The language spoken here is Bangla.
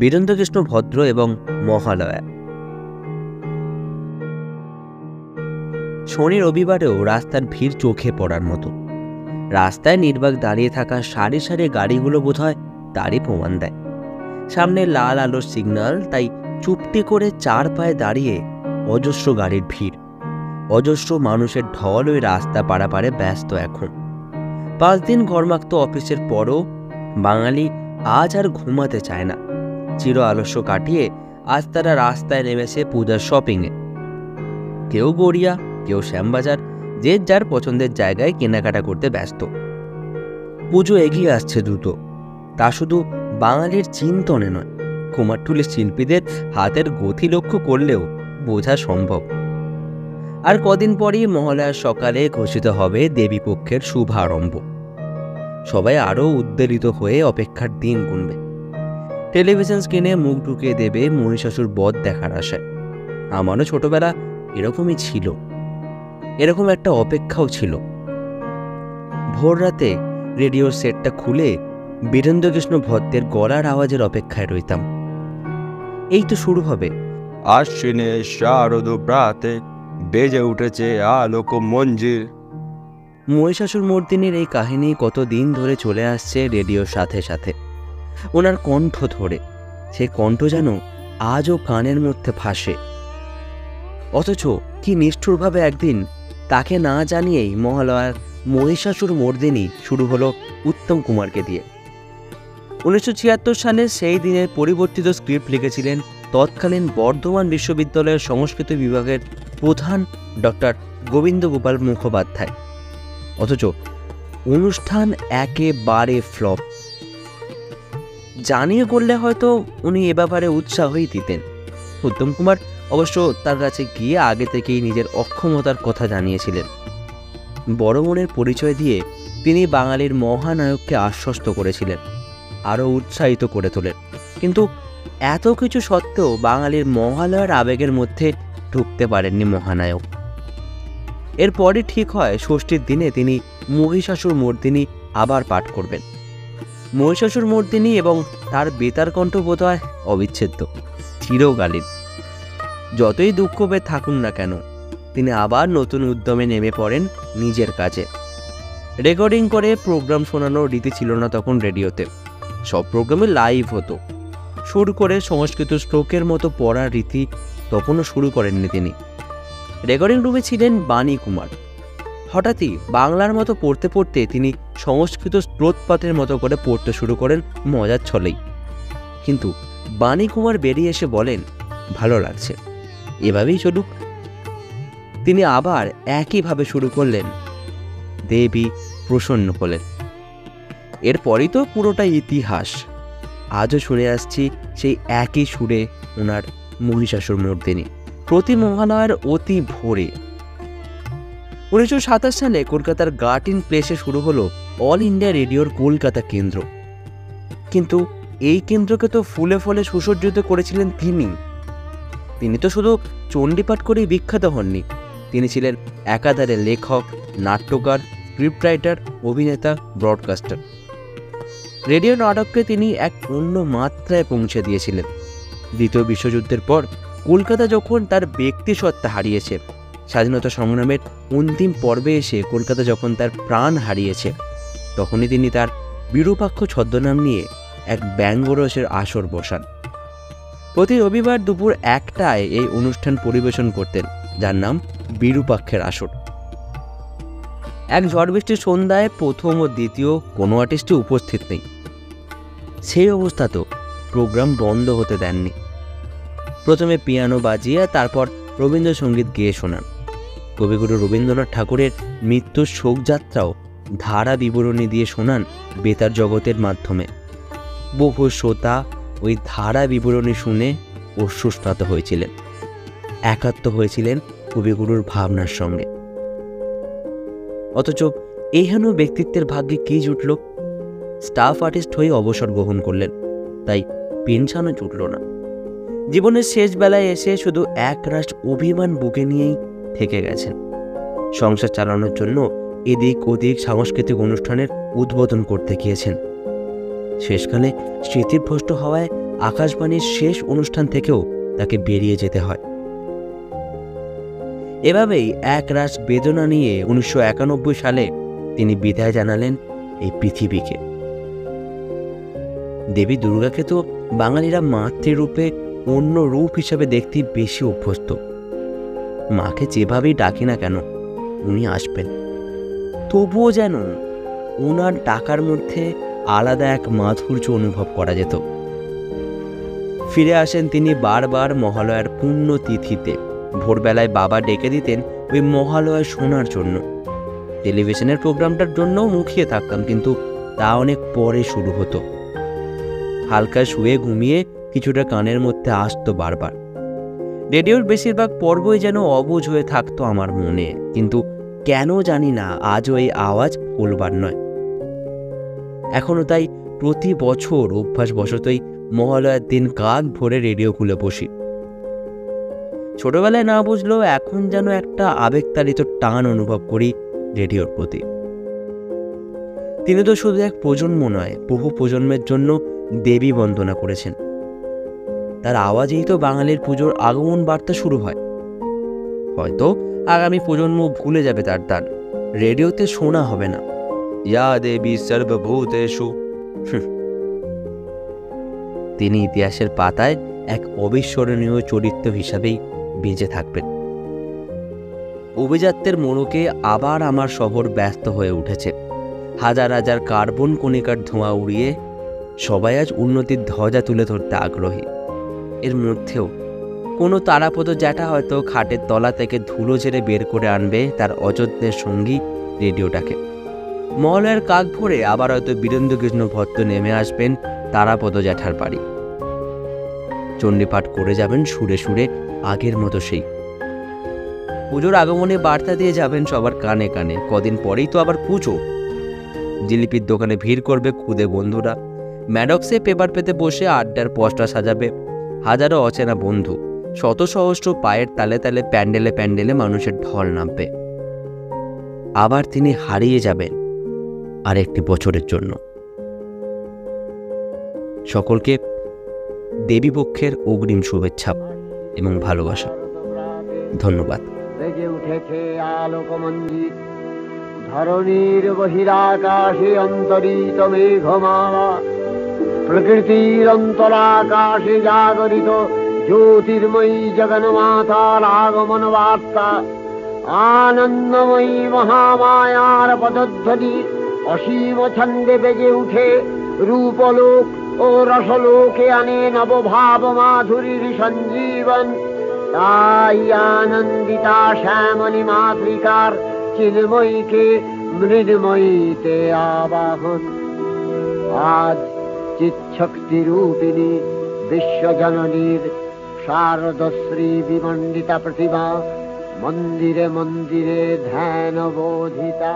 বীরেন্দ্রকৃষ্ণ ভদ্র এবং মহালয়া। শনি রবিবারেও রাস্তার ভিড় চোখে পড়ার মতো। রাস্তায় নির্বাক দাঁড়িয়ে থাকা সারি সারি গাড়িগুলো বোধহয় তারই প্রমাণ দেয়। সামনে লাল আলোর সিগন্যাল, তাই চুপটি করে চার পায়ে দাঁড়িয়ে অজস্র গাড়ির ভিড়। অজস্র মানুষের ঢল ওই রাস্তা পারাপারে ব্যস্ত এখন। পাঁচ দিন ঘরমাক্ত অফিসের পরও বাঙালি আজ আর ঘুমাতে চায় না। চির আলস্য কাটিয়ে আজ তারা রাস্তায় নেমেছে পূজার শপিংয়ে কেউ গড়িয়া, কেউ শ্যামবাজার, যে যার পছন্দের জায়গায় কেনাকাটা করতে ব্যস্ত। পুজো এগিয়ে আসছে দ্রুত। তা শুধু বাঙালির চিন্তনে নয়, কুমারটুলির শিল্পীদের হাতের গতি লক্ষ্য করলেও বোঝা সম্ভব। আর কদিন পরই মহালয়ার সকালে ঘোষিত হবে দেবীপক্ষের শুভারম্ভ। সবাই আরও উদ্বেলিত হয়ে অপেক্ষার দিন গুনবে। টেলিভিশন স্ক্রিনে মুখ ঢুকিয়ে দেবে মহিষাসুর বধ দেখার আশায়। আমারও ছোটবেলা এরকমই ছিল। এরকম একটা অপেক্ষাও ছিল। ভোর রাতে রেডিওর সেটটা খুলে বীরেন্দ্রকৃষ্ণ ভদ্রের গলার আওয়াজের অপেক্ষায় রইতাম। এই তো শুরু হবে। আশ্বিনে শারদ প্রাতে বেজে উঠেছে আলোক মঞ্জির। মহিষাসুর মর্দিনীর এই কাহিনী কতদিন ধরে চলে আসছে রেডিওর সাথে সাথে। ওনার কণ্ঠ ধরে। সে কণ্ঠ যেন আজও কানের মধ্যে ভাসে। অথচ কি নিষ্ঠুরভাবে একদিন তাকে না জানিয়েই মহালয়ার মহিষাসুর মর্দিনী শুরু হলো উত্তম কুমারকে দিয়ে। উনিশশো ছিয়াত্তর সালে সেই দিনের পরিবর্তিত স্ক্রিপ্ট লিখেছিলেন তৎকালীন বর্ধমান বিশ্ববিদ্যালয়ের সংস্কৃত বিভাগের প্রধান ডক্টর গোবিন্দ গোপাল মুখোপাধ্যায়। অথচ অনুষ্ঠান একেবারে ফ্লপ। জানিয়ে করলে হয়তো উনি এ ব্যাপারে উৎসাহই দিতেন। উত্তম কুমার অবশ্য তার কাছে গিয়ে আগে থেকেই নিজের অক্ষমতার কথা জানিয়েছিলেন। বড় মনের পরিচয় দিয়ে তিনি বাঙালির মহানায়ককে আশ্বস্ত করেছিলেন, আরও উৎসাহিত করে তোলেন। কিন্তু এত কিছু সত্ত্বেও বাঙালির মহালয়ার আবেগের মধ্যে ঢুকতে পারেননি মহানায়ক। এরপরই ঠিক হয়, ষষ্ঠীর দিনে তিনি মহিষাসুর মর্দিনী আবার পাঠ করবেন। মহিষাসুর মর্দিনী এবং তার বেতার কণ্ঠ বোধ হয় অবিচ্ছেদ্য, চিরকালীন। যতই দুঃখ পেয়ে থাকুন না কেন, তিনি আবার নতুন উদ্যমে নেমে পড়েন নিজের কাজে। রেকর্ডিং করে প্রোগ্রাম শোনানোর রীতি ছিল না তখন রেডিওতে। সব প্রোগ্রামে লাইভ হতো। সুর করে সংস্কৃত স্ট্রোকের মতো পড়ার রীতি তখনও শুরু করেননি তিনি। রেকর্ডিং রুমে ছিলেন বাণী কুমার। হঠাৎই বাংলার মতো পড়তে পড়তে তিনি সংস্কৃত স্রোতপাতের মতো করে পড়তে শুরু করেন মজার ছলেই। কিন্তু বাণী কুমার বেরিয়ে এসে বলেন, ভালো লাগছে। এভাবেই চলুক। তিনি আবার একইভাবে শুরু করলেন, দেবী প্রসন্ন হলেন। এরপরই তো পুরোটা ইতিহাস। আজও শুনে আসছি সেই একই সুরে ওনার মহিষাসুর মর্দিনী প্রতি মহালয়ার অতি ভোরে। উনিশশো সাতাশ সালে কলকাতার গার্টিন প্লেসে শুরু হলো অল ইন্ডিয়া রেডিওর কলকাতা কেন্দ্র। কিন্তু এই কেন্দ্রকে তো ফুলে ফলে সুসজ্জিত করেছিলেন তিনি তিনি তো শুধু চণ্ডীপাঠ করেই বিখ্যাত হননি। তিনি ছিলেন একাধারে লেখক, নাট্যকার স্ক্রিপ্ট রাইটার অভিনেতা ব্রডকাস্টার রেডিও নাটককে তিনি এক অন্য মাত্রায় পৌঁছে দিয়েছিলেন। দ্বিতীয় বিশ্বযুদ্ধের পর কলকাতা যখন তার ব্যক্তিসত্তা হারিয়েছে, স্বাধীনতা সংগ্রামের অন্তিম পর্বে এসে কলকাতা যখন তার প্রাণ হারিয়েছে তখনই তিনি তার বিরূপাক্ষ ছদ্মনাম নিয়ে এক ব্যঙ্গরসের আসর বসান। প্রতি রবিবার দুপুর একটায় এই অনুষ্ঠান পরিবেশন করতেন, যার নাম বিরূপাক্ষের আসর। এক ঝড় বৃষ্টির সন্ধ্যায় প্রথম ও দ্বিতীয় কোনো আর্টিস্টই উপস্থিত নেই। সেই অবস্থাতেও প্রোগ্রাম বন্ধ হতে দেননি। প্রথমে পিয়ানো বাজিয়ে তারপর রবীন্দ্রসঙ্গীত গেয়ে শোনান। কবিগুরু রবীন্দ্রনাথ ঠাকুরের মৃত্যুর শোকযাত্রাও ধারা বিবরণী দিয়ে শোনান বেতার জগতের মাধ্যমে। বহু শ্রোতা ওই ধারা বিবরণী শুনে অশ্রুস্নাত হয়েছিলেন। একাত্ম হয়েছিলেন কবিগুরুর ভাবনার সঙ্গে। অথচ এহেন ব্যক্তিত্বের ভাগ্যে কি জুটল? স্টাফ আর্টিস্ট হয়ে অবসর গ্রহণ করলেন, তাই পেনশনও জুটল না। জীবনের শেষ বেলায় এসে শুধু এক রাশ অভিমান বুকে নিয়েই থেকে গেছেন। সংসার চালানোর জন্য এদিক ওদিক সাংস্কৃতিক অনুষ্ঠানের উদ্বোধন করতে গিয়েছেন। শেষকালে স্মৃতিভ্রষ্ট হওয়ায় আকাশবাণীর শেষ অনুষ্ঠান থেকেও তাকে বেরিয়ে যেতে হয়। এভাবেই এক রাস বেদনা নিয়ে উনিশশো একানব্বই সালে তিনি বিদায় জানালেন এই পৃথিবীকে। দেবী দুর্গাকে তো বাঙালিরা মাতৃরূপে অন্য রূপ হিসাবে দেখতে বেশি অভ্যস্ত। মাকে যেভাবেই ডাকি না কেন, উনি আসবেন। তবুও যেন ওনার টাকার মধ্যে আলাদা এক মাধুর্য অনুভব করা যেত। ফিরে আসেন তিনি বারবার মহালয়ার পুণ্য তিথিতে ভোরবেলায় বাবা ডেকে দিতেন ওই মহালয়া শোনার জন্য। টেলিভিশনের প্রোগ্রামটার জন্যও মুখিয়ে থাকতাম, কিন্তু তা অনেক পরে শুরু হতো। হালকা শুয়ে ঘুমিয়ে কিছুটা কানের মধ্যে আসতো বারবার। রেডিওর বেশিরভাগ পর্বই যেন অবুঝ হয়ে থাকতো আমার মনে, কিন্তু কেন জানি না আজও এই আওয়াজ ভুলবার নয়। এখনও তাই প্রতি বছর অভ্যাসবশতই মহালয়ার দিন কাক ভরে রেডিও খুলে বসি। ছোটবেলায় না বুঝলেও এখন যেন একটা আবেগতাড়িত টান অনুভব করি রেডিওর প্রতি। তিনি তো শুধু এক প্রজন্ম নয়, বহু প্রজন্মের জন্য দেবী বন্দনা করেছেন। তার আওয়াজেই তো বাঙালির পুজোর আগমন বার্তা শুরু হয়। হয়তো আগামী প্রজন্ম ভুলে যাবে তার তার রেডিওতে শোনা হবে না। ইয়া দেবী সর্বভূতেষু। তিনি ইতিহাসের পাতায় এক অবিস্মরণীয় চরিত্র হিসাবেই বেঁচে থাকবেন। অভিজাত্যের মোড়কে আবার আমার শহর ব্যস্ত হয়ে উঠেছে। হাজার হাজার কার্বন কণিকার ধোঁয়া উড়িয়ে সবাই আজ উন্নতির ধ্বজা তুলে ধরতে আগ্রহী। এর মধ্যেও কোনো তারাপদ জ্যাঠা হয়তো খাটের তলা থেকে ধুলো ঝেড়ে বের করে আনবে তার অযত্নের সঙ্গী রেডিওটাকে। মহলের কাক ভরে আবার হয়তো বীরেন্দ্র কৃষ্ণ ভট্ট নেমে আসবেন তারাপদ জ্যাঠার বাড়ি। চণ্ডীপাঠ করে যাবেন সুরে সুরে আগের মতো সেই। পুজোর আগমনে বার্তা দিয়ে যাবেন সবার কানে কানে, কদিন পরেই তো আবার পুজো। জিলিপির দোকানে ভিড় করবে খুদে বন্ধুরা। ম্যাডক্সে পেপার পেতে বসে আড্ডার পোস্টার সাজাবে হাজারো অচেনা বন্ধু। শত সহস্র পায়ের তালে তালে, প্যান্ডেলে প্যান্ডেলে মানুষের ঢল নামবে। আবার তিনি হারিয়ে যাবেন আর একটি বছরের জন্য। সকলকে দেবীপক্ষের অগ্রিম শুভেচ্ছা এবং ভালোবাসা। ধন্যবাদ। উঠেছে আলোক মঞ্জিত ধরণীর বহিরাকাশে অন্তরিত মেঘমালা। প্রকৃতির অন্তরাকাশে জাগরিত জ্যোতির্ময়ী জগন্মাতার আগমন বার্তা আনন্দময়ী মহামায়ার পদধ্বনি অসীম ছন্দে বেজে উঠে রূপলোক ও রসলোকে আনে নবভাব মাধুরীর সঞ্জীবন তাই আনন্দিতা শ্যামলী মাতৃকার চিন্ময়ীকে মৃন্ময়ীতে আবাহন আজ চিৎশক্তি রূপিণী বিশ্বজননীর शारदश्रीविमण्डितप्रतिभा मन्दिरे मन्दिरे ध्यानबोधिता।